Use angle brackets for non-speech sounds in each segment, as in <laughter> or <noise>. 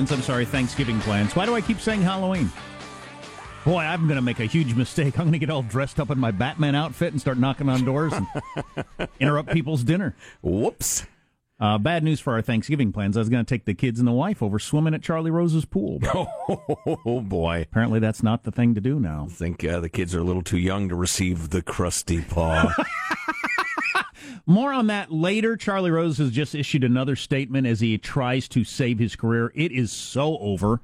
Plans. I'm sorry, Thanksgiving plans. Why do I keep saying Halloween? Boy, I'm going to make a huge mistake. <laughs> I'm going to get all dressed up in my Batman outfit and start knocking on doors and <laughs> interrupt people's dinner. Whoops. Uh, bad news for our Thanksgiving plans. I was going to take the kids and the wife over swimming at Charlie Rose's pool. <laughs> Oh, boy. apparently, that's not the thing to do now. I think uh, the kids are a little too young to receive the crusty paw. More on that later. Charlie Rose has just issued another statement as he tries to save his career. It is so over.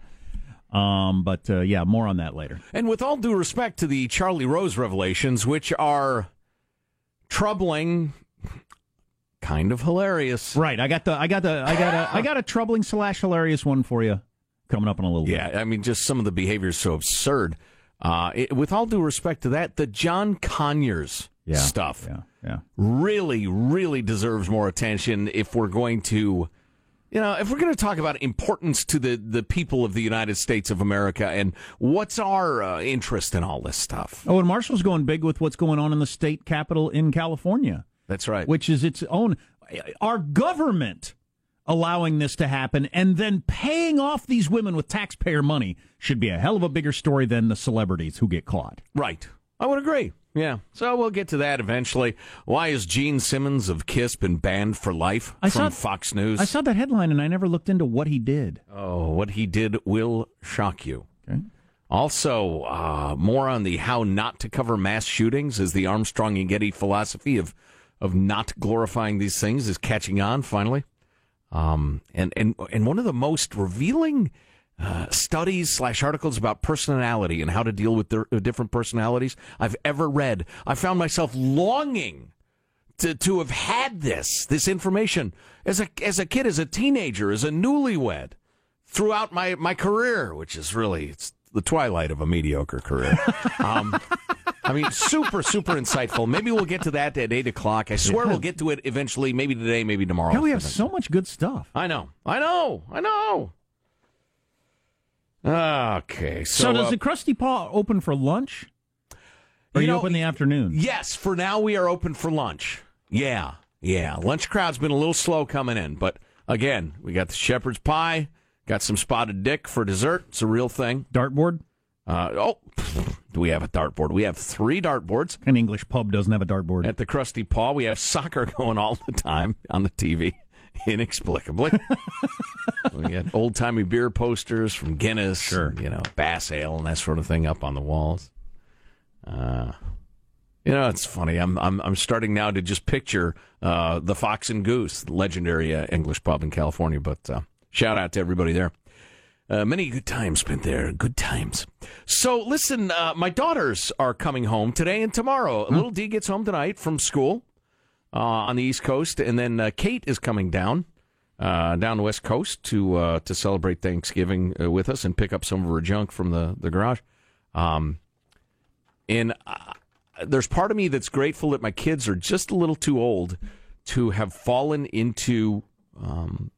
Um, but uh, yeah, more on that later. and with all due respect to the Charlie Rose revelations, which are troubling, kind of hilarious. Right. I got the. I got the. I got a. I got a troubling slash hilarious one for you coming up in a little bit. Yeah, I mean, just some of the behavior is so absurd. Uh, it, with all due respect to that, the John Conyers Yeah. stuff Yeah. Yeah. really, really deserves more attention if we're going to, you know, if we're going to talk about importance to the, the people of the United States of America and what's our uh, interest in all this stuff. Oh, and Marshall's going big with what's going on in the state capital in California. That's right. which is its own our government allowing this to happen and then paying off these women with taxpayer money should be a hell of a bigger story than the celebrities who get caught. Right. I would agree. Yeah. So we'll get to that eventually. Why is Gene Simmons of Kiss been banned for life I from saw- Fox News? I saw that headline and I never looked into what he did. Oh, what he did will shock you. Okay. Also, uh, more on the how not to cover mass shootings as the Armstrong and Getty philosophy of of not glorifying these things is catching on finally. Um, and and and one of the most revealing uh, studies slash articles about personality and how to deal with their, uh, different personalities I've ever read. I found myself longing to to have had this this information as a as a kid, as a teenager, as a newlywed throughout my my career, which is really it's the twilight of a mediocre career. <laughs> um, I mean, super super insightful. Maybe we'll get to that at eight o'clock. I swear we'll get to it eventually. Maybe today, maybe tomorrow. Yeah, we have so much good stuff. I know, I know, I know. Okay, so, So, does uh, the Krusty Paw open for lunch? Or You you know, open in the afternoon? Yes, for now we are open for lunch. Yeah, yeah. Lunch crowd's been a little slow coming in, but again, we got the shepherd's pie, got some spotted dick for dessert. It's a real thing. Dartboard? Uh, oh, do we have a dartboard? We have three dartboards An English pub doesn't have a dartboard. at the Krusty Paw. We have <laughs> soccer going all the time on the TV, <laughs> inexplicably. we got old timey beer posters from Guinness, Sure. you know, Bass Ale and that sort of thing up on the walls. Uh, you know, it's funny. I'm I'm I'm starting now to just picture uh, the Fox and Goose, legendary uh, English pub in California. But uh, shout out to everybody there. Uh, many good times spent there. Good times. So listen, uh, my daughters are coming home today and tomorrow. Little D gets home tonight from school on the East Coast, and then uh, Kate is coming down uh, down the West Coast to uh, to celebrate Thanksgiving uh, with us and pick up some of her junk from the the garage. Um, and uh, there's part of me that's grateful that my kids are just a little too old to have fallen into um,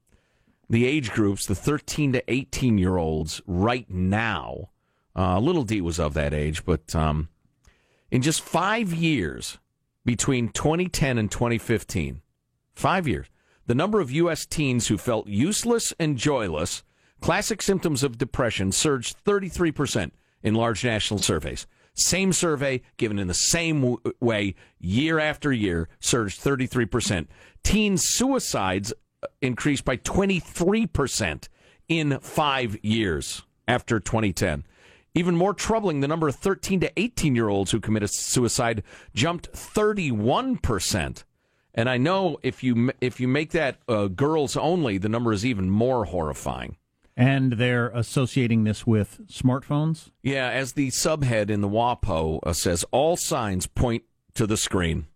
the age groups, the 13 to 18 year olds, right now. Uh, little D was of that age, but um, in just five years between 2010 and 2015, five years, the number of U.S. teens who felt useless and joyless, classic symptoms of depression, surged 33% in large national surveys. Same survey given in the same w- way year after year surged 33%. Teen suicides uh, increased by 23% in five years after 2010. Even more troubling, the number of 13 to 18 year olds who committed suicide jumped 31%. And I know if you if you make that uh, girls only, the number is even more horrifying. and they're associating this with smartphones. Yeah, as the subhead in the WAPO uh, says, all signs point to the screen.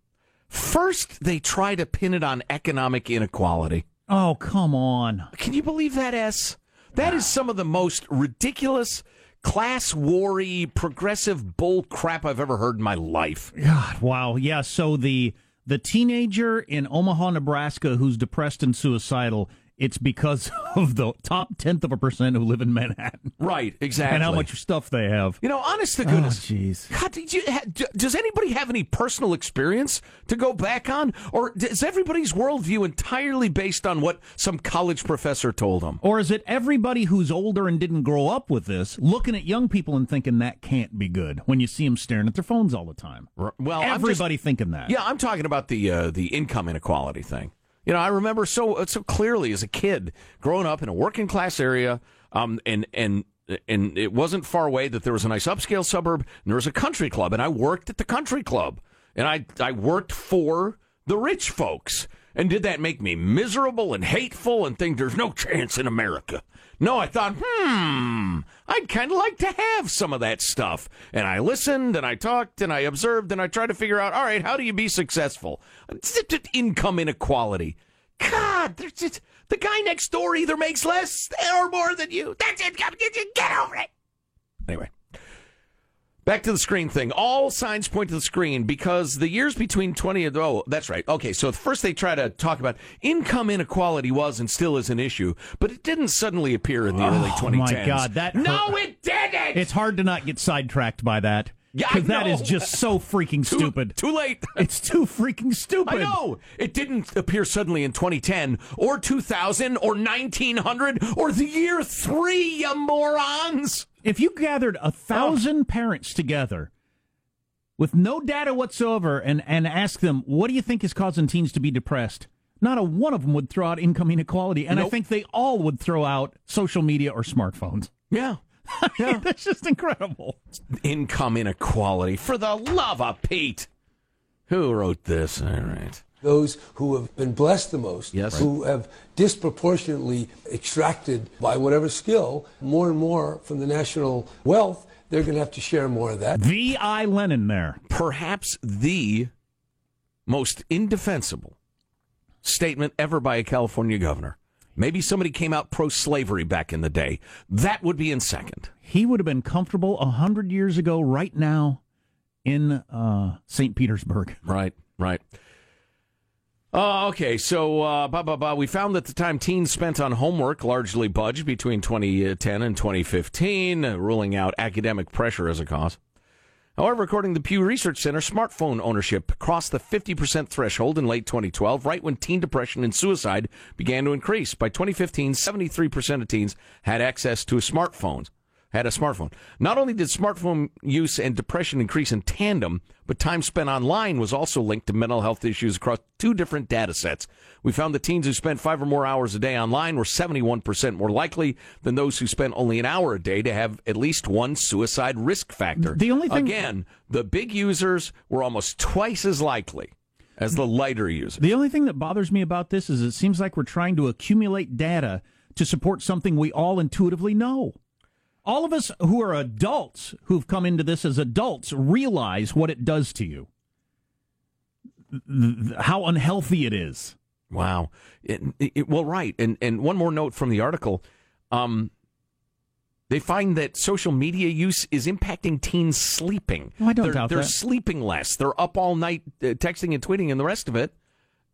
First, they try to pin it on economic inequality. Oh, come on. Can you believe that, S? That is some of the most ridiculous, class warry, progressive bull crap I've ever heard in my life. God, wow. Yeah, so the the teenager in Omaha, Nebraska who's depressed and suicidal it's because <laughs> of the top tenth of a percent who live in Manhattan. Right, exactly. And how much stuff they have. You know, honest to goodness. Oh. God, did you, does anybody have any personal experience to go back on? Or is everybody's worldview entirely based on what some college professor told them? Or is it everybody who's older and didn't grow up with this looking at young people and thinking that can't be good when you see them staring at their phones all the time? Well, everybody just, thinking that. Yeah, I'm talking about the uh, the income inequality thing. You know, I remember so so clearly as a kid growing up in a working class area, um, and and and it wasn't far away that there was a nice upscale suburb and there was a country club, and I worked at the country club, and I I worked for the rich folks. And did that make me miserable and hateful and think there's no chance in America? No, I thought, hmm, I'd kind of like to have some of that stuff. And I listened and I talked and I observed and I tried to figure out, all right, how do you be successful? Income inequality. God, just, the guy next door either makes less or more than you. That's income. Get over it. Anyway. Back to the screen thing. All signs point to the screen because the years between 20 and, oh, that's right. Okay, so first they try to talk about income inequality was and still is an issue, but it didn't suddenly appear in the oh, early 2010s. my God, that No, hurt. it didn't! It's hard to not get sidetracked by that. Yeah, because that is just so freaking too, stupid. Too late. <laughs> It's too freaking stupid. I know. It didn't appear suddenly in 2010 or 2000 or 1900 or the year three, you morons. If you gathered a oh. thousand oh. parents together with no data whatsoever and, and ask them, what do you think is causing teens to be depressed? Not a one of them would throw out income inequality. And nope. I think they all would throw out social media or smartphones. Yeah. <laughs> yeah. That's just incredible. Income inequality. For the love of Pete. Who wrote this? All right. Those who have been blessed the most, yes. who have disproportionately extracted by whatever skill more and more from the national wealth, they're going to have to share more of that. V.I. Lenin there. Perhaps the most indefensible statement ever by a California governor. Maybe somebody came out pro slavery back in the day. That would be in second. He would have been comfortable a hundred years ago, right now, in uh, St. Petersburg. Right, right. Uh, okay, so uh, bah, bah, bah, we found that the time teens spent on homework largely budged between 2010 and 2015, uh, ruling out academic pressure as a cause. However, according to the Pew Research Center, smartphone ownership crossed the 50% threshold in late 2012, right when teen depression and suicide began to increase. By 2015, 73% of teens had access to smartphones had a smartphone. Not only did smartphone use and depression increase in tandem, but time spent online was also linked to mental health issues across two different data sets. We found that teens who spent five or more hours a day online were 71% more likely than those who spent only an hour a day to have at least one suicide risk factor. The only thing, Again, the big users were almost twice as likely as the lighter users. The only thing that bothers me about this is it seems like we're trying to accumulate data to support something we all intuitively know all of us who are adults who've come into this as adults realize what it does to you, how unhealthy it is. Wow. It, it, well, right. And and one more note from the article. Um, they find that social media use is impacting teens sleeping. Oh, I don't they're, doubt they're that. sleeping less. They're up all night uh, texting and tweeting and the rest of it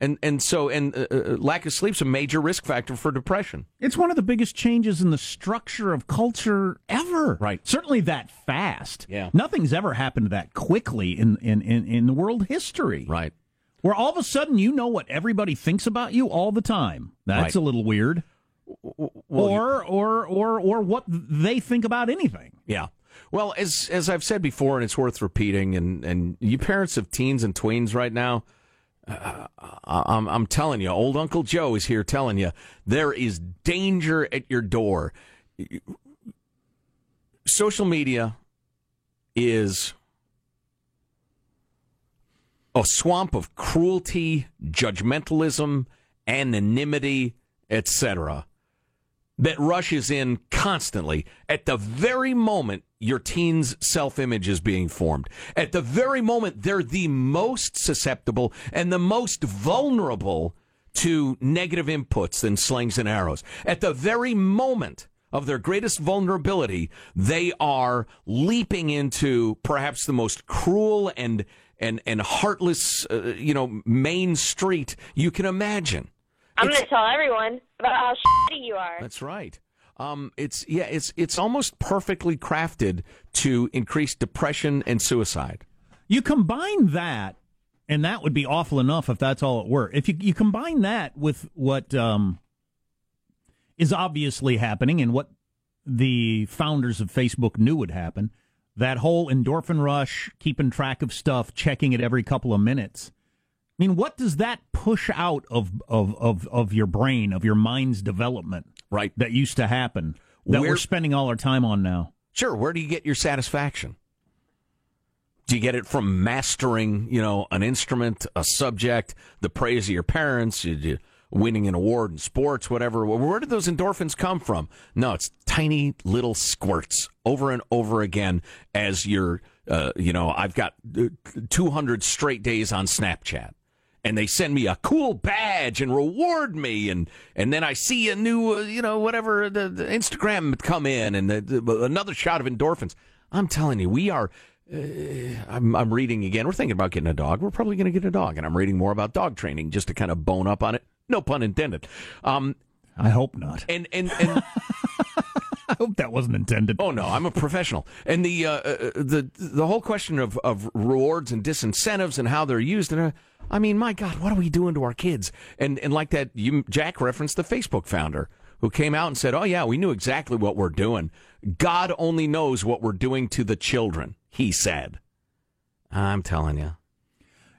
and and so and uh, uh, lack of sleep's a major risk factor for depression. It's one of the biggest changes in the structure of culture ever. Right. Certainly that fast. Yeah. Nothing's ever happened that quickly in in in, in the world history. Right. Where all of a sudden you know what everybody thinks about you all the time. That's right. a little weird. Well, or or or or what they think about anything. Yeah. Well, as as I've said before, and it's worth repeating, and and you parents of teens and tweens right now I'm, I'm telling you, old Uncle Joe is here telling you there is danger at your door. Social media is a swamp of cruelty, judgmentalism, anonymity, etc that rushes in constantly at the very moment your teen's self image is being formed. At the very moment they're the most susceptible and the most vulnerable to negative inputs and slings and arrows. At the very moment of their greatest vulnerability, they are leaping into perhaps the most cruel and and and heartless, uh, you know, main street you can imagine. I'm going to tell everyone about how shitty you are. That's right. Um, it's yeah, it's it's almost perfectly crafted to increase depression and suicide. You combine that, and that would be awful enough if that's all it were. If you you combine that with what um, is obviously happening and what the founders of Facebook knew would happen, that whole endorphin rush, keeping track of stuff, checking it every couple of minutes. I mean, what does that push out of of of, of your brain, of your mind's development? Right. That used to happen. That Where- we're spending all our time on now. Sure. Where do you get your satisfaction? Do you get it from mastering, you know, an instrument, a subject, the praise of your parents, you, you, winning an award in sports, whatever? Where- Where did those endorphins come from? No, it's tiny little squirts over and over again as you're, uh, you know, I've got uh, 200 straight days on Snapchat. And they send me a cool badge and reward me, and and then I see a new, uh, you know, whatever the, the Instagram come in, and the, the, another shot of endorphins. I'm telling you, we are. Uh, I'm, I'm reading again. We're thinking about getting a dog. We're probably going to get a dog, and I'm reading more about dog training just to kind of bone up on it. No pun intended. Um, I hope not. and and and <laughs> I hope that wasn't intended. Oh no, I'm a professional. And the uh, uh, the the whole question of, of rewards and disincentives and how they're used and uh, I mean, my God, what are we doing to our kids? And and like that, you Jack referenced the Facebook founder who came out and said, "Oh yeah, we knew exactly what we're doing. God only knows what we're doing to the children." He said. I'm telling you.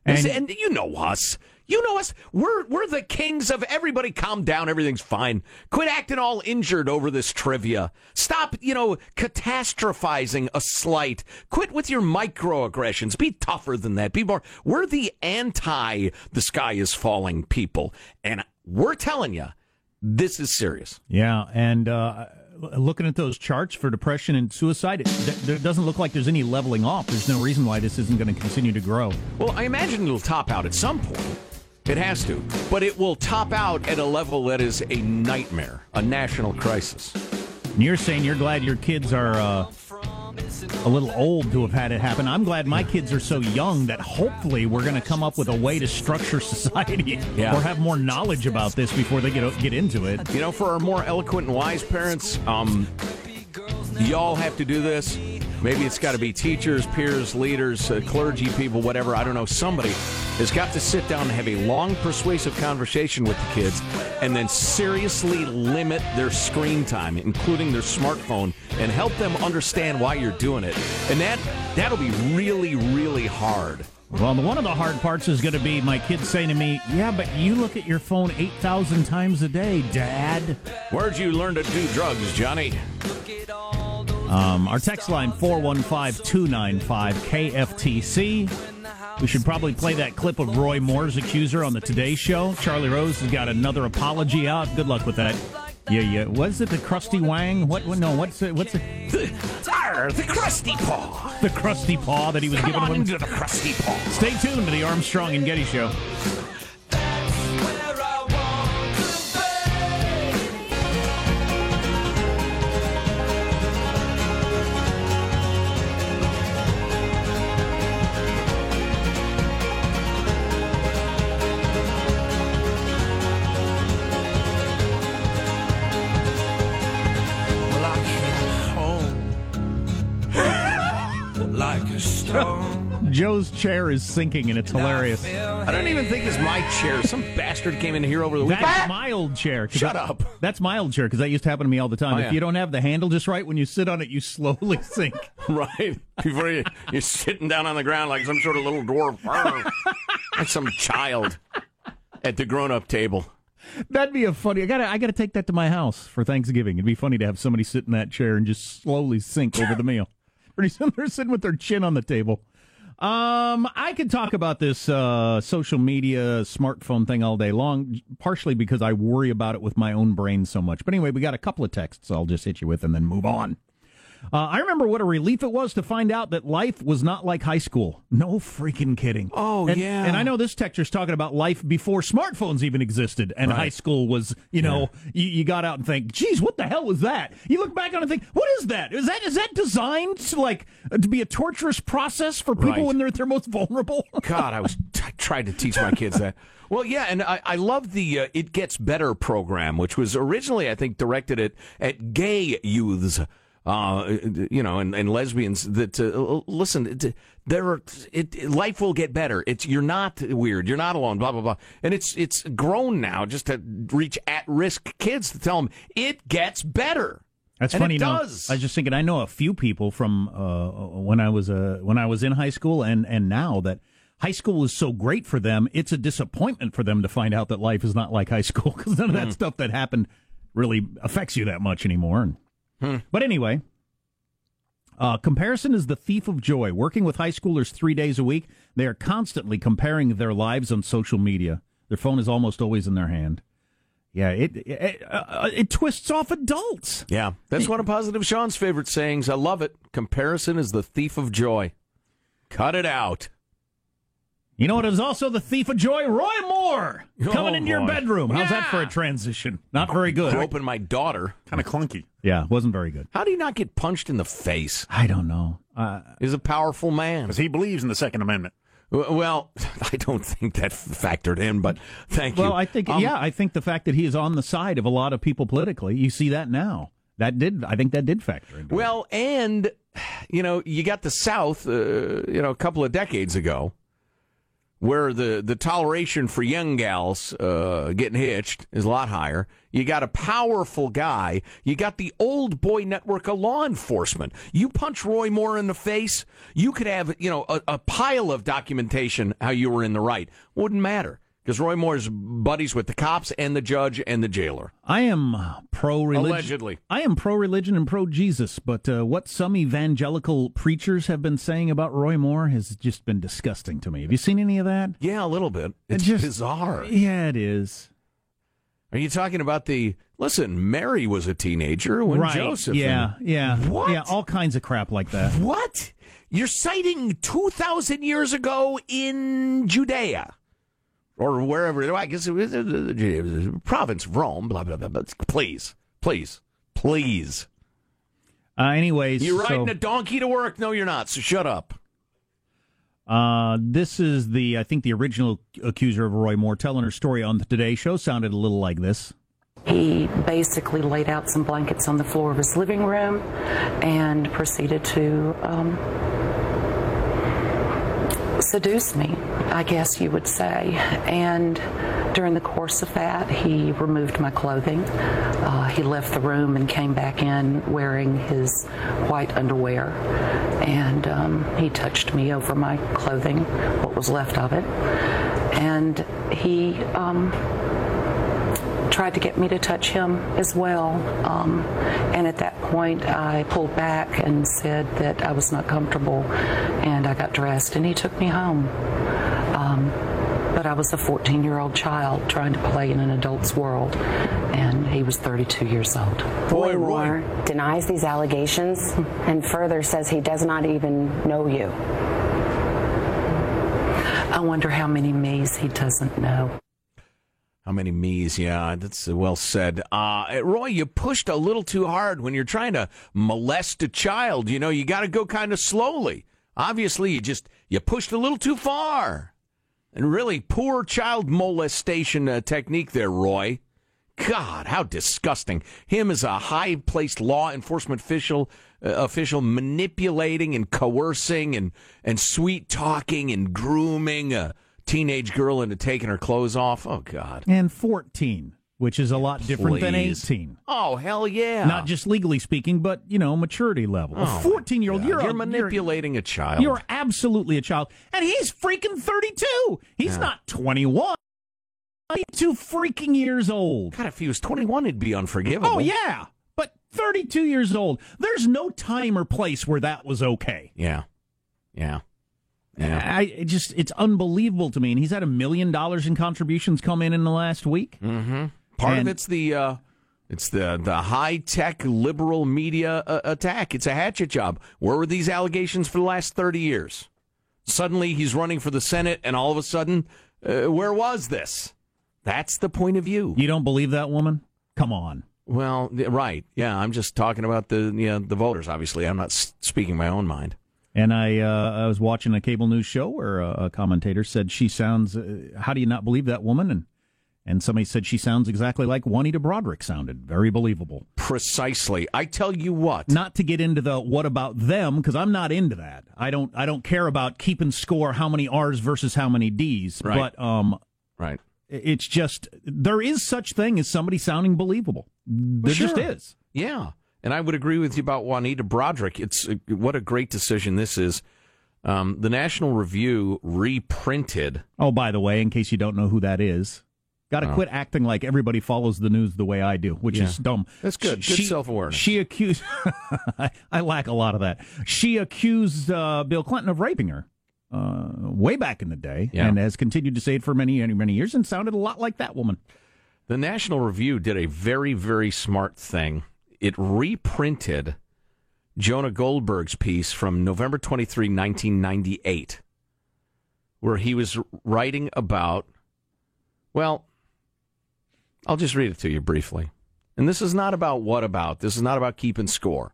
And- And, you know us. You know us. We're we're the kings of everybody. Calm down. Everything's fine. Quit acting all injured over this trivia. Stop, you know, catastrophizing a slight. Quit with your microaggressions. Be tougher than that. Be more. We're the anti. The sky is falling people, and we're telling you, this is serious. Yeah, and uh, looking at those charts for depression and suicide, it, doesn't look like there's any leveling off. There's no reason why this isn't going to continue to grow. Well, I imagine it'll top out at some point. It has to. But it will top out at a level that is a nightmare, a national crisis. And you're saying you're glad your kids are uh, a little old to have had it happen. I'm glad my kids are so young that hopefully we're going to come up with a way to structure <laughs> society Yeah. or have more knowledge about this before they get get into it. You know, for our more eloquent and wise parents, um, y'all have to do this. Maybe it's got to be teachers, peers, leaders, uh, clergy people, whatever. I don't know. Somebody has got to sit down and have a long, persuasive conversation with the kids and then seriously limit their screen time, including their smartphone, and help them understand why you're doing it. And that, that'll be really, really hard. Well, one of the hard parts is going to be my kids saying to me, "Yeah, but you look at your phone eight thousand times a day, Dad." Where'd you learn to do drugs, Johnny? Um, our text line 415-295-KFTC. We should probably play that clip of Roy Moore's accuser on the Today Show. Charlie Rose has got another apology out. Good luck with that. Yeah, yeah. Was it the Krusty Wang? What? no, what's it? What's it? The, Arr, the crusty paw. The crusty paw that he was Come giving on him. into the crusty paw. Stay tuned to the Armstrong and Getty Show. Joe's chair is sinking and it's hilarious. I don't even think it's my chair. Some bastard came in here over the weekend. That's my old chair. Shut that- up. That's my old chair because that used to happen to me all the time. Oh, if yeah. you don't have the handle just right, when you sit on it, you slowly <laughs> sink. right before you, you're sitting down on the ground like some sort of little dwarf, Arr. <laughs> like some child at the grown-up table. That'd be a funny. I gotta, I gotta take that to my house for Thanksgiving. It'd be funny to have somebody sit in that chair and just slowly sink over the meal. <laughs> Pretty soon they're sitting with their chin on the table. Um, I could talk about this uh, social media smartphone thing all day long, partially because I worry about it with my own brain so much. But anyway, we got a couple of texts I'll just hit you with and then move on. Uh, I remember what a relief it was to find out that life was not like high school. No freaking kidding. Oh, And- yeah. And I know this texture's talking about life before smartphones even existed, and high school was, you know, you, you got out and think, geez, what the hell was that? You look back on it and think, what is that? Is that is that designed to like to be a torturous process for people Right. when they're at their most vulnerable? <laughs> God, I was t- tried to teach my kids that. Well, yeah, and I, I love the uh, It Gets Better program, which was originally, I think, directed at, at gay youths. Uh, you know, and, and lesbians that uh, listen. it- There, are, it, life will get better. It's you're not weird. You're not alone. Blah blah blah. And it's it's grown now just to reach at risk kids to tell them it gets better. That's And funny. It does. I was just thinking. I know a few people from uh, when I was uh, when I was in high school, and and now that high school is so great for them, it's a disappointment for them to find out that life is not like high school <laughs> because none of that stuff that happened really affects you that much anymore. And, Hmm. But anyway, uh, comparison is the thief of joy. Working with high schoolers three days a week, they are constantly comparing their lives on social media. Their phone is almost always in their hand. Yeah, it it, uh, it twists off adults. Yeah, that's one of Positive Sean's favorite sayings. I love it. Comparison is the thief of joy. Cut it out. You know what? It was also the thief of joy? Roy Moore coming Oh, into your bedroom. How's that for a transition? Not very good. Groping my daughter. Kind of clunky. Yeah, wasn't very good. How do you not get punched in the face? I don't know. Uh, He's a powerful man. Because he believes in the Second Amendment. Well, <laughs> I don't think that factored in, but thank you. well, I think Um, yeah, I think the fact that he is on the side of a lot of people politically, you see that now. That did, I think that did factor into it. Well, and <sighs> you know, you got the South, uh, you know, a couple of decades ago, where the the toleration for young gals uh, getting hitched is a lot higher. You got a powerful guy. You got the old boy network of law enforcement. You punch Roy Moore in the face, you could have you know a, a pile of documentation how you were in the right. Wouldn't matter because Roy Moore's buddies with the cops and the judge and the jailer. I am pro religion. Allegedly. I am pro religion and pro Jesus, but uh, what some evangelical preachers have been saying about Roy Moore has just been disgusting to me. Have you seen any of that? Yeah, a little bit. It's just- bizarre. Yeah, it is. Are you talking about the? Listen, Mary was a teenager when right. Joseph. Yeah, and- yeah. What? Yeah, all kinds of crap like that. What? You're citing two thousand years ago in Judea, or wherever. I guess it was the province of Rome. Blah blah blah. blah. Please, please, please. Uh, anyways, You're so, riding a donkey to work? No, you're not. So shut up. uh, this is the I think the original accuser of Roy Moore telling her story on the Today Show sounded a little like this. He basically laid out some blankets on the floor of his living room and proceeded to um, seduce me, I guess you would say. And during the course of that, he removed my clothing. Uh, he left the room and came back in wearing his white underwear. And um, he touched me over my clothing, what was left of it. And he. Um, tried to get me to touch him as well. Um, and at that point, I pulled back and said that I was not comfortable, and I got dressed, and he took me home. But I was a 14 year old child trying to play in an adult's world, and he was 32 years old. Boy, Roy Moore denies these allegations and further says he does not even know you. I wonder how many me's he doesn't know. How many me's? Yeah, that's well said. Uh, Roy, you pushed a little too hard when you're trying to molest a child. You know, you got to go kind of slowly. Obviously, you just you pushed a little too far. And really poor child molestation uh, technique there, Roy. God, how disgusting! Him as a high-placed law enforcement official, uh, official manipulating and coercing and and sweet talking and grooming a teenage girl into taking her clothes off. Oh God! And 14, which is a lot different than 18. Oh hell yeah! Not just legally speaking, but, you know, maturity level. a 14 year old, you're, you're a- manipulating a child. You're, you're absolutely a child. And he's freaking 32. He's not 21. He's two freaking years old. God, if he was 21, it'd be unforgivable. Oh, yeah. But 32 years old. There's no time or place where that was okay. yeah, yeah, yeah. I it just it's unbelievable to me. And he's had a million dollars in contributions come in in the last week. Mm-hmm. Part And- of it's the uh, it's the the high tech liberal media uh, attack. It's a hatchet job. Where were these allegations for the last 30 years? Suddenly he's running for the Senate, and all of a sudden, uh, where was this? That's the point of view. You don't believe that woman? Come on. Well, right. Yeah, I'm just talking about the you know, the voters. Obviously, I'm not speaking my own mind. And I, uh, I was watching a cable news show where a, a commentator said she sounds. Uh, how do you not believe that woman? And and somebody said she sounds exactly like Juanita Broaddrick sounded. Very believable. Precisely. I tell you what. Not to get into the what about them because I'm not into that. I don't. I don't care about keeping score how many R's versus how many D's. Right. But um, right. it's just there is such thing as somebody sounding believable. There Sure. just is. Yeah, and I would agree with you about Juanita Broaddrick. It's uh, what a great decision this is. Um, the National Review reprinted. Oh, by the way, in case you don't know who that is, got to Oh. quit acting like everybody follows the news the way I do, which Yeah. is dumb. That's good. She- Good self-awareness. She accused. <laughs> I, I lack a lot of that. She accused uh, Bill Clinton of raping her. Uh, way back in the day, Yeah. and has continued to say it for many, many, many years, and sounded a lot like that woman. The National Review did a very, very smart thing. It reprinted Jonah Goldberg's piece from November 23, 1998, where he was writing about, well, I'll just read it to you briefly. And this is not about what about. This is not about keeping score.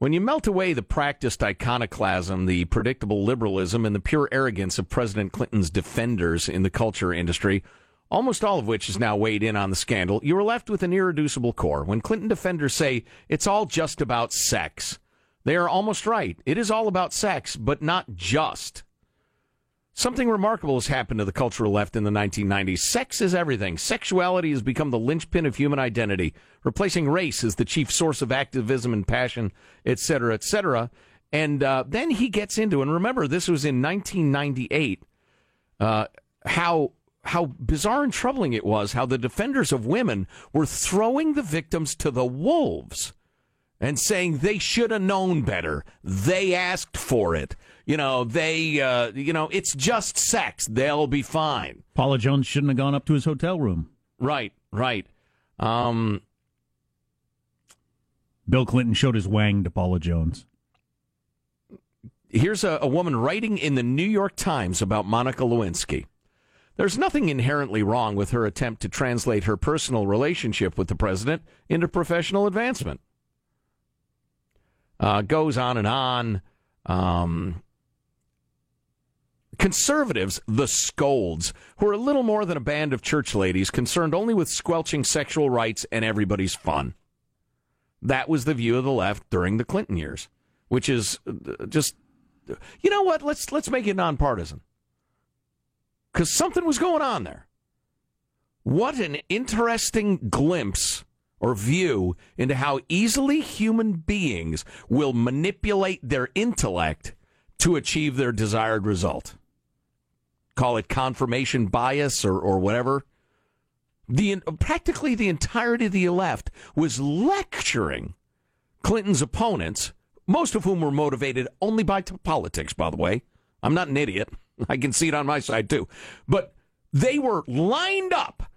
When you melt away the practiced iconoclasm, the predictable liberalism, and the pure arrogance of President Clinton's defenders in the culture industry, almost all of which is now weighed in on the scandal, you are left with an irreducible core. When Clinton defenders say it's all just about sex, they are almost right. It is all about sex, but not just. Something remarkable has happened to the cultural left in the 1990s. Sex is everything. Sexuality has become the linchpin of human identity, replacing race as the chief source of activism and passion, et cetera, et cetera. And uh, then he gets into, and remember, this was in 1998, uh, how how bizarre and troubling it was how the defenders of women were throwing the victims to the wolves and saying they should have known better. They asked for it. You know, they, uh, you know, it's just sex. They'll be fine. Paula Jones shouldn't have gone up to his hotel room. Right, right. Um, Bill Clinton showed his wang to Paula Jones. here's a, a woman writing in the New York Times about Monica Lewinsky. There's nothing inherently wrong with her attempt to translate her personal relationship with the president into professional advancement. Uh, goes on and on. Um, conservatives, the scolds, who are a little more than a band of church ladies concerned only with squelching sexual rights and everybody's fun. That was the view of the left during the Clinton years, which is uh, just you know what? Let's let's make it nonpartisan because something was going on there. What an interesting glimpse or view into how easily human beings will manipulate their intellect to achieve their desired result. Call it confirmation bias or, or whatever. The practically the entirety of the left was lecturing Clinton's opponents, most of whom were motivated only by t- politics, by the way. I'm not an idiot. <laughs> I can see it on my side too. But they were lined up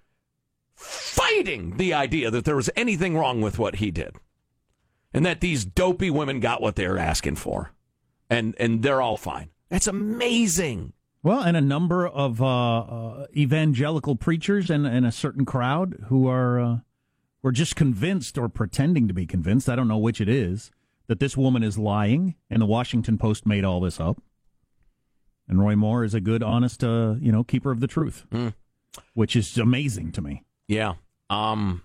fighting the idea that there was anything wrong with what he did. And that these dopey women got what they were asking for. And and they're all fine. That's amazing. Well, and a number of uh, uh, evangelical preachers and, and a certain crowd who are uh, were just convinced or pretending to be convinced. I don't know which it is that this woman is lying, and the Washington Post made all this up. And Roy Moore is a good, honest, uh, you know, keeper of the truth, Mm. which is amazing to me. Yeah. Um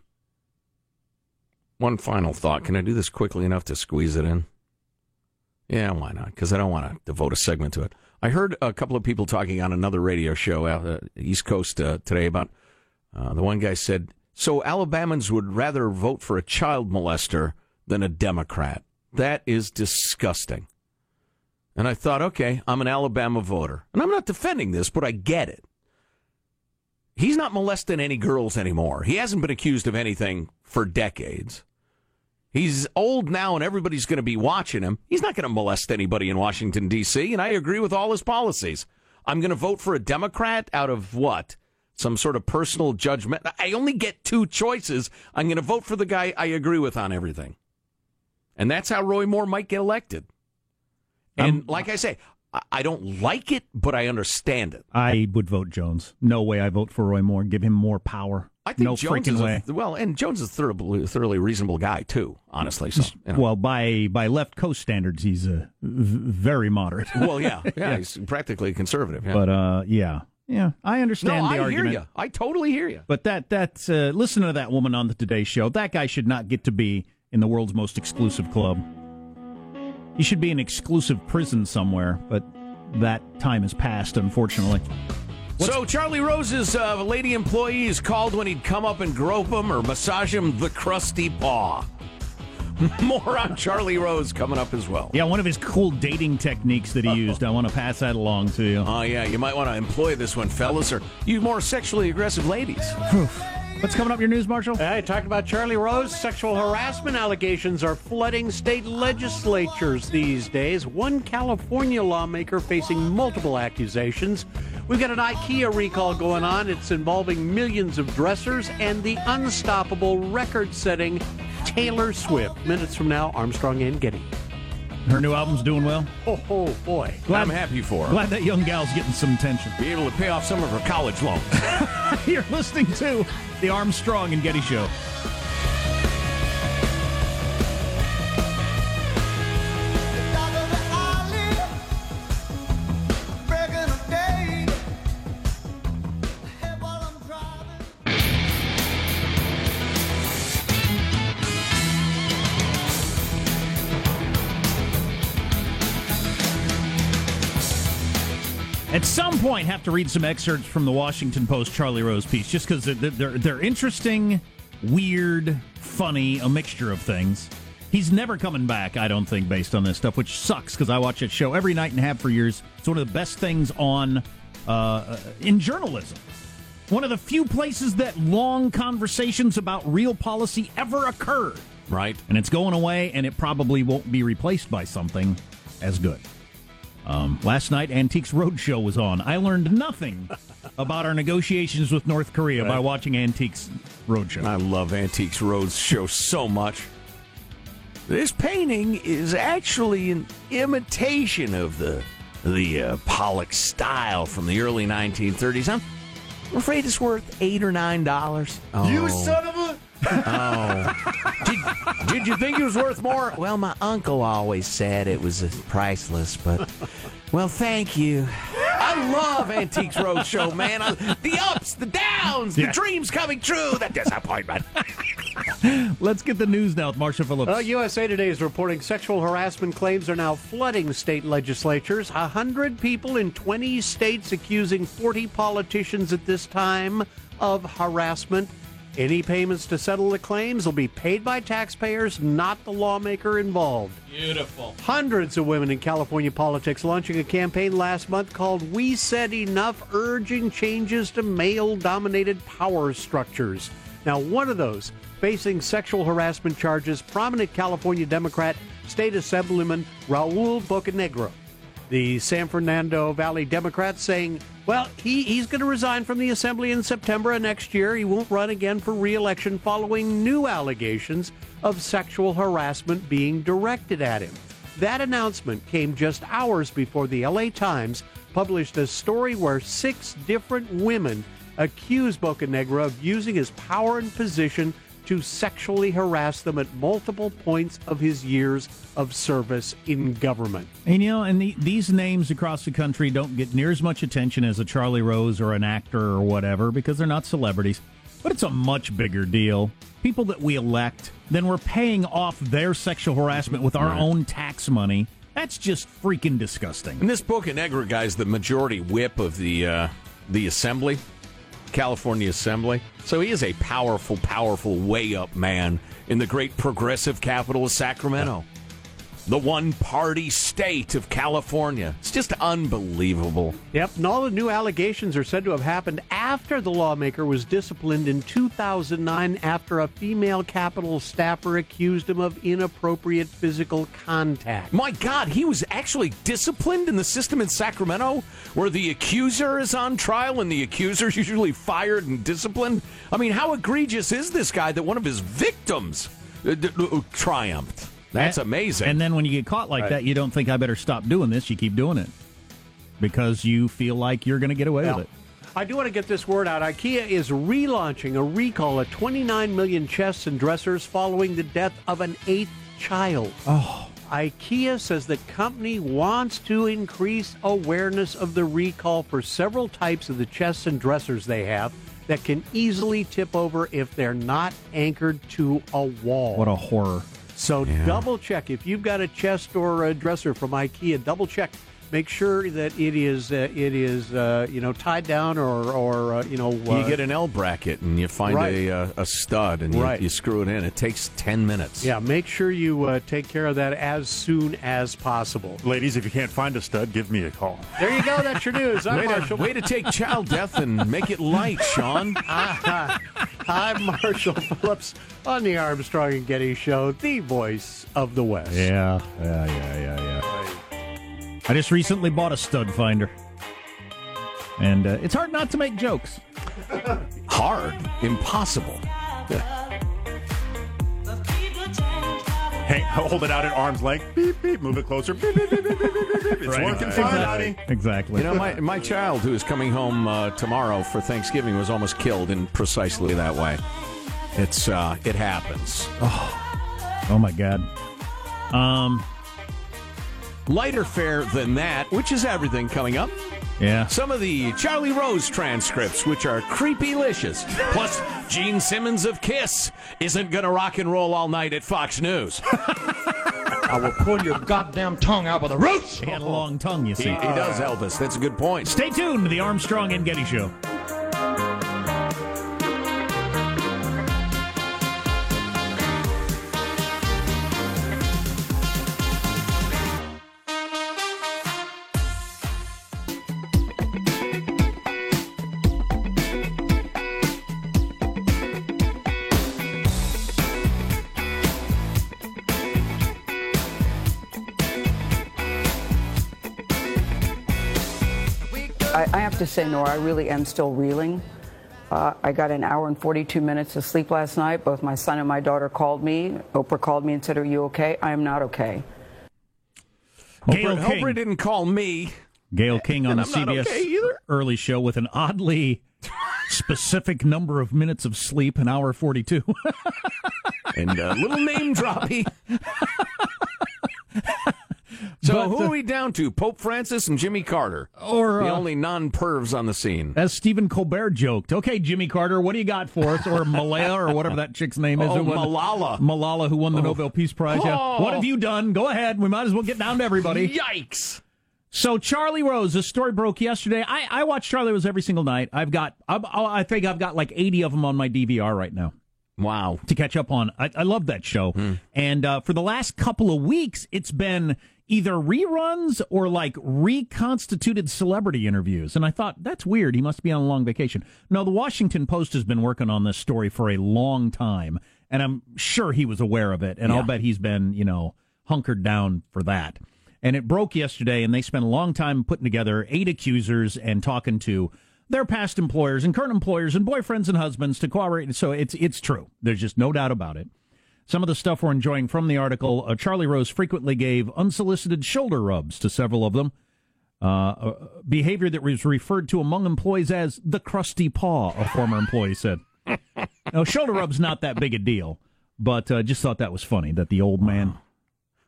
one final thought. Can I do this quickly enough to squeeze it in? Yeah, why not? Because I don't want to devote a segment to it. I heard a couple of people talking on another radio show out uh, East Coast uh, today about uh, the one guy said, "So Alabamans would rather vote for a child molester than a Democrat." That is disgusting. And I thought, okay, I'm an Alabama voter, and I'm not defending this, but I get it. He's not molesting any girls anymore. He hasn't been accused of anything for decades. He's old now and everybody's going to be watching him. He's not going to molest anybody in Washington, D.C., and I agree with all his policies. I'm going to vote for a Democrat out of what? Some sort of personal judgment. I only get two choices. I'm going to vote for the guy I agree with on everything. And that's how Roy Moore might get elected. And like I say, I- I don't like it, but I understand it. I would vote Jones. No way I vote for Roy Moore. Give him more power. I think no Jones freaking way. A, well, and Jones is a thoroughly, thoroughly reasonable guy too. Honestly, so you know. Well, by by left coast standards, he's uh, v- very moderate. <laughs> well, yeah, <laughs> yeah, he's practically conservative. Yeah. But uh, yeah, yeah, I no, understand the I argument. hear you. I totally hear you. But that that's uh, listen to that woman on the Today Show. That guy should not get to be in the world's most exclusive club. He should be in exclusive prison somewhere. But that time has passed, unfortunately. So Charlie Rose's uh, lady employees called when he'd come up and grope him or massage him the crusty paw. <laughs> More on Charlie Rose coming up as well. Yeah, one of his cool dating techniques that he used. I want to pass that along to you. Oh yeah, you might want to employ this one, fellas, or you more sexually aggressive ladies. What's coming up your news, Marshall? I talked about Charlie Rose. Sexual harassment allegations are flooding state legislatures these days. One California lawmaker facing multiple accusations. We've got an IKEA recall going on. It's involving millions of dressers and the unstoppable record setting Taylor Swift. Minutes from now, Armstrong and Getty. Her new album's doing well. Oh, oh boy. I'm happy for her. Glad that young gal's getting some attention. Be able to pay off some of her college loans. <laughs> You're listening to the Armstrong and Getty Show. Point, have to read some excerpts from the Washington Post Charlie Rose piece, just because they're, they're they're interesting, weird, funny, a mixture of things. He's never coming back, I don't think, based on this stuff, which sucks because I watch that show every night and have for years. It's one of the best things on uh, in journalism. One of the few places that long conversations about real policy ever occur. right? And it's going away, and it probably won't be replaced by something as good. Um, last night, Antiques Roadshow was on. I learned nothing about our negotiations with North Korea by watching Antiques Roadshow. I love Antiques Roadshow so much. This painting is actually an imitation of the the uh, Pollock style from the early 1930s. I'm afraid it's worth eight or nine dollars. You son of a! Oh, did, did you think it was worth more? Well, my uncle always said it was priceless, but well, thank you. I love Antiques Roadshow, man. I, the ups, the downs, the dreams coming true, the disappointment. Let's get the news now with Marshall Phillips. Uh, USA Today is reporting sexual harassment claims are now flooding state legislatures. A hundred people in 20 states accusing 40 politicians at this time of harassment. Any payments to settle the claims will be paid by taxpayers, not the lawmaker involved. Beautiful. Hundreds of women in California politics launching a campaign last month called We Said Enough, urging changes to male dominated power structures. Now, one of those facing sexual harassment charges, prominent California Democrat State Assemblyman Raul Bocanegra. The San Fernando Valley Democrats saying, well, he, he's going to resign from the assembly in September of next year. He won't run again for re-election following new allegations of sexual harassment being directed at him. That announcement came just hours before the LA Times published a story where six different women accused Bocanegra of using his power and position to sexually harass them at multiple points of his years of service in government. And you know, and the, these names across the country don't get near as much attention as a Charlie Rose or an actor or whatever because they're not celebrities. But it's a much bigger deal. People that we elect, then we're paying off their sexual harassment with our own tax money. That's just freaking disgusting. And this Bocanegra guy's the majority whip of the uh, the assembly, California Assembly. So he is a powerful, powerful way up man in the great progressive capital of Sacramento. The one party state of California. It's just unbelievable. Yep, and all the new allegations are said to have happened after the lawmaker was disciplined in 2009 after a female Capitol staffer accused him of inappropriate physical contact. My God, he was actually disciplined in the system in Sacramento where the accuser is on trial and the accuser is usually fired and disciplined. I mean, how egregious is this guy that one of his victims uh, d- uh, triumphed? That's amazing. And then when you get caught like that, you don't think I better stop doing this. You keep doing it because you feel like you're going to get away Yeah. with it. I do want to get this word out. IKEA is relaunching a recall of 29 million chests and dressers following the death of an eighth child. Oh. IKEA says the company wants to increase awareness of the recall for several types of the chests and dressers they have that can easily tip over if they're not anchored to a wall. What a horror. So double check if you've got a chest or a dresser from IKEA. Double check. Make sure that it is uh, it is uh, you know tied down or or uh, you know uh, you get an L bracket and you find Right. a, uh, a stud and you, Right. you screw it in. It takes 10 minutes. yeah. Make sure you uh, take care of that as soon as possible. Ladies, if you can't find a stud, give me a call. There you go. That's your news. I'm Way to, Marshall. way to take child death and make it light, Sean. <laughs> I'm Marshall Phillips on the Armstrong and Getty Show, the voice of the West. Yeah, yeah, yeah, yeah, yeah. I just recently bought a stud finder. And uh, it's hard not to make jokes. Hard. Impossible. Hey, hold it out at arm's length. Beep, beep. Move it closer. Beep, beep, beep, beep, beep, beep, beep. It's Right. working fine, Exactly. honey. Exactly. You know, my, my child who is coming home uh, tomorrow for Thanksgiving was almost killed in precisely that way. It's uh, it happens. oh my God. Um, Lighter fare than that, which is everything coming up. yeah. Some of the Charlie Rose transcripts, which are creepy-licious. Plus, Gene Simmons of Kiss isn't going to rock and roll all night at Fox News. <laughs> I will pull your goddamn tongue out by the roots. He had a long tongue, you he, see. he does, Elvis. That's a good point. Stay tuned to the Armstrong and Getty Show. Have to say, Nora, I really am still reeling. Uh, I got an hour and 42 minutes of sleep last night. Both my son and my daughter called me. Oprah called me and said, Are you okay? I am not okay. Gayle Oprah, King. Oprah didn't call me. Gayle King on <laughs> the CBS okay early show with an oddly specific number of minutes of sleep, an hour 42. And a little name droppy. <laughs> so But, who uh, are we down to? Pope Francis and Jimmy Carter. or, the uh, only non-pervs on the scene. as Stephen Colbert joked, okay, Jimmy Carter, what do you got for us? Or Malaya, or whatever that chick's name is. Oh, won Malala. Malala, who won the Nobel Peace Prize. Yeah. Oh. What have you done? Go ahead. We might as well get down to everybody. Yikes! So Charlie Rose, this story broke yesterday. I, I watch Charlie Rose every single night. I've got, I, I think I've got like 80 of them on my DVR right now. Wow. to catch up on. I, I love that show. And uh, for the last couple of weeks, it's been either reruns or like reconstituted celebrity interviews. And I thought, that's weird. He must be on a long vacation. No, the Washington Post has been working on this story for a long time. And I'm sure he was aware of it. And I'll bet he's been, you know, hunkered down for that. And it broke yesterday, and they spent a long time putting together eight accusers and talking to their past employers and current employers and boyfriends and husbands to cooperate. So it's it's true. There's just no doubt about it. Some of the stuff we're enjoying from the article, uh, Charlie Rose frequently gave unsolicited shoulder rubs to several of them. Uh, uh, behavior that was referred to among employees as the crusty paw, a former employee said. now, shoulder rub's not that big a deal, but uh, just thought that was funny that the old man.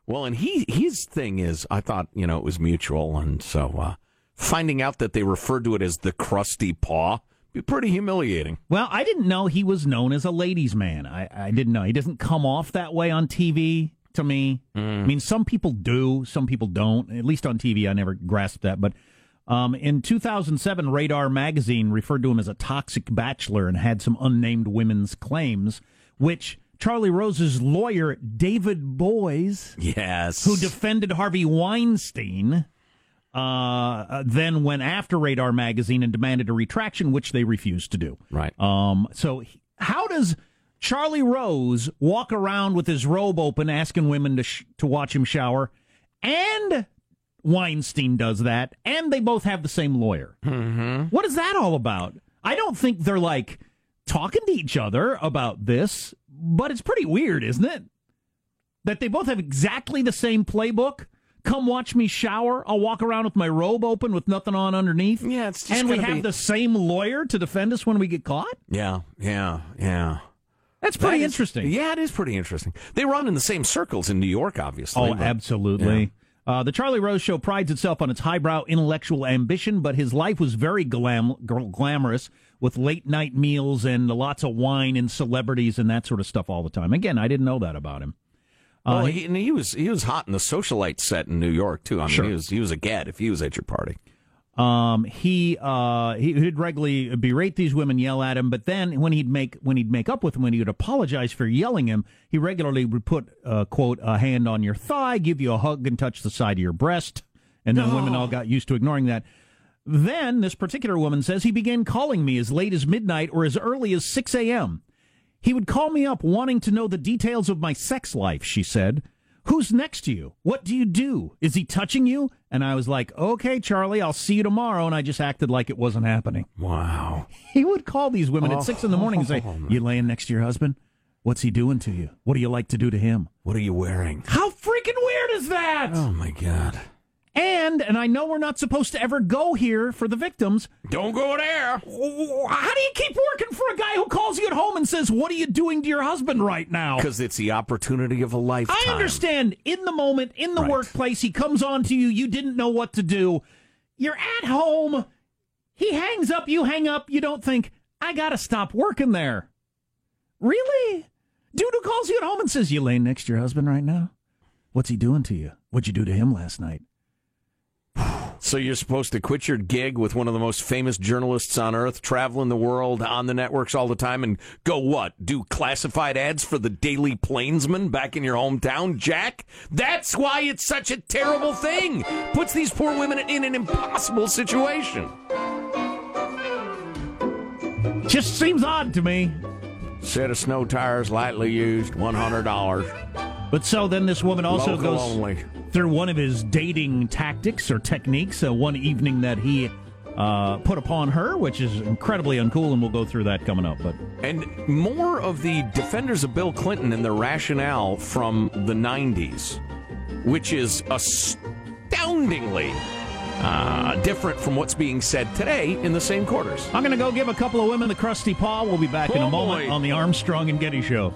Well, and he his thing is, I thought you know it was mutual, and so uh, finding out that they referred to it as the crusty paw be pretty humiliating. Well, I didn't know he was known as a ladies' man. I, I didn't know. He doesn't come off that way on TV to me. I mean, some people do, some people don't. At least on TV, I never grasped that. But um, in 2007, Radar magazine referred to him as a toxic bachelor and had some unnamed women's claims, which Charlie Rose's lawyer, David Boies, Yes, who defended Harvey Weinstein, uh, then went after Radar magazine and demanded a retraction, which they refused to do. right. Um, so how does Charlie Rose walk around with his robe open, asking women to sh- to watch him shower, and Weinstein does that, and they both have the same lawyer? Mm-hmm. is that all about? I don't think they're like talking to each other about this, but it's pretty weird, isn't it? That they both have exactly the same playbook come watch me shower. I'll walk around with my robe open with nothing on underneath. Yeah, it's just and we have be- the same lawyer to defend us when we get caught. Yeah, yeah, yeah. That's pretty That is- interesting. Yeah, it is pretty interesting. They run in the same circles in New York, obviously. Oh, but- absolutely. Uh, the Charlie Rose Show prides itself on its highbrow intellectual ambition, but his life was very glam- gl- glamorous with late night meals and lots of wine and celebrities and that sort of stuff all the time. Again, I didn't know that about him. Well, Uh, he, and he was he was hot in the socialite set in New York too. I mean, Sure. he was he was a gad if he was at your party. Um, he uh, he would regularly berate these women, yell at him, but then when he'd make when he'd make up with them, when he would apologize for yelling him, he regularly would put uh, quote a hand on your thigh, give you a hug, and touch the side of your breast, and then women all got used to ignoring that. Then this particular woman says he began calling me as late as midnight or as early as six a.m. He would call me up wanting to know the details of my sex life, she said. Who's next to you? What do you do? Is he touching you? And I was like, okay, Charlie, I'll see you tomorrow. And I just acted like it wasn't happening. Wow. <laughs> He would call these women Oh. at six in the morning and say, oh, You laying next to your husband? What's he doing to you? What do you like to do to him? What are you wearing? How freaking weird is that? Oh my god. And, and I know we're not supposed to ever go here for the victims. Don't go there. How do you keep working for a guy who calls you at home and says, What are you doing to your husband right now? Because it's the opportunity of a lifetime. I understand. In the moment, in the Right. workplace, he comes on to you. You didn't know what to do. You're at home. He hangs up. You hang up. You don't think, I got to stop working there. Really? Dude who calls you at home and says, You laying next to your husband right now? What's he doing to you? What'd you do to him last night? So you're supposed to quit your gig with one of the most famous journalists on earth, traveling the world on the networks all the time, and go what? Do classified ads for the Daily Plainsman back in your hometown, Jack? That's why it's such a terrible thing. Puts these poor women in an impossible situation. Just seems odd to me. Set of snow tires, lightly used, one hundred dollars. But so then this woman also Local goes only. Through one of his dating tactics or techniques. Uh, one evening that he uh, put upon her, which is incredibly uncool, and we'll go through that coming up. But And more of the defenders of Bill Clinton and their rationale from the 90s, which is astoundingly uh, different from what's being said today in the same quarters. I'm going to go give a couple of women the crusty paw. We'll be back in a Oh, moment boy. on the Armstrong and Getty Show.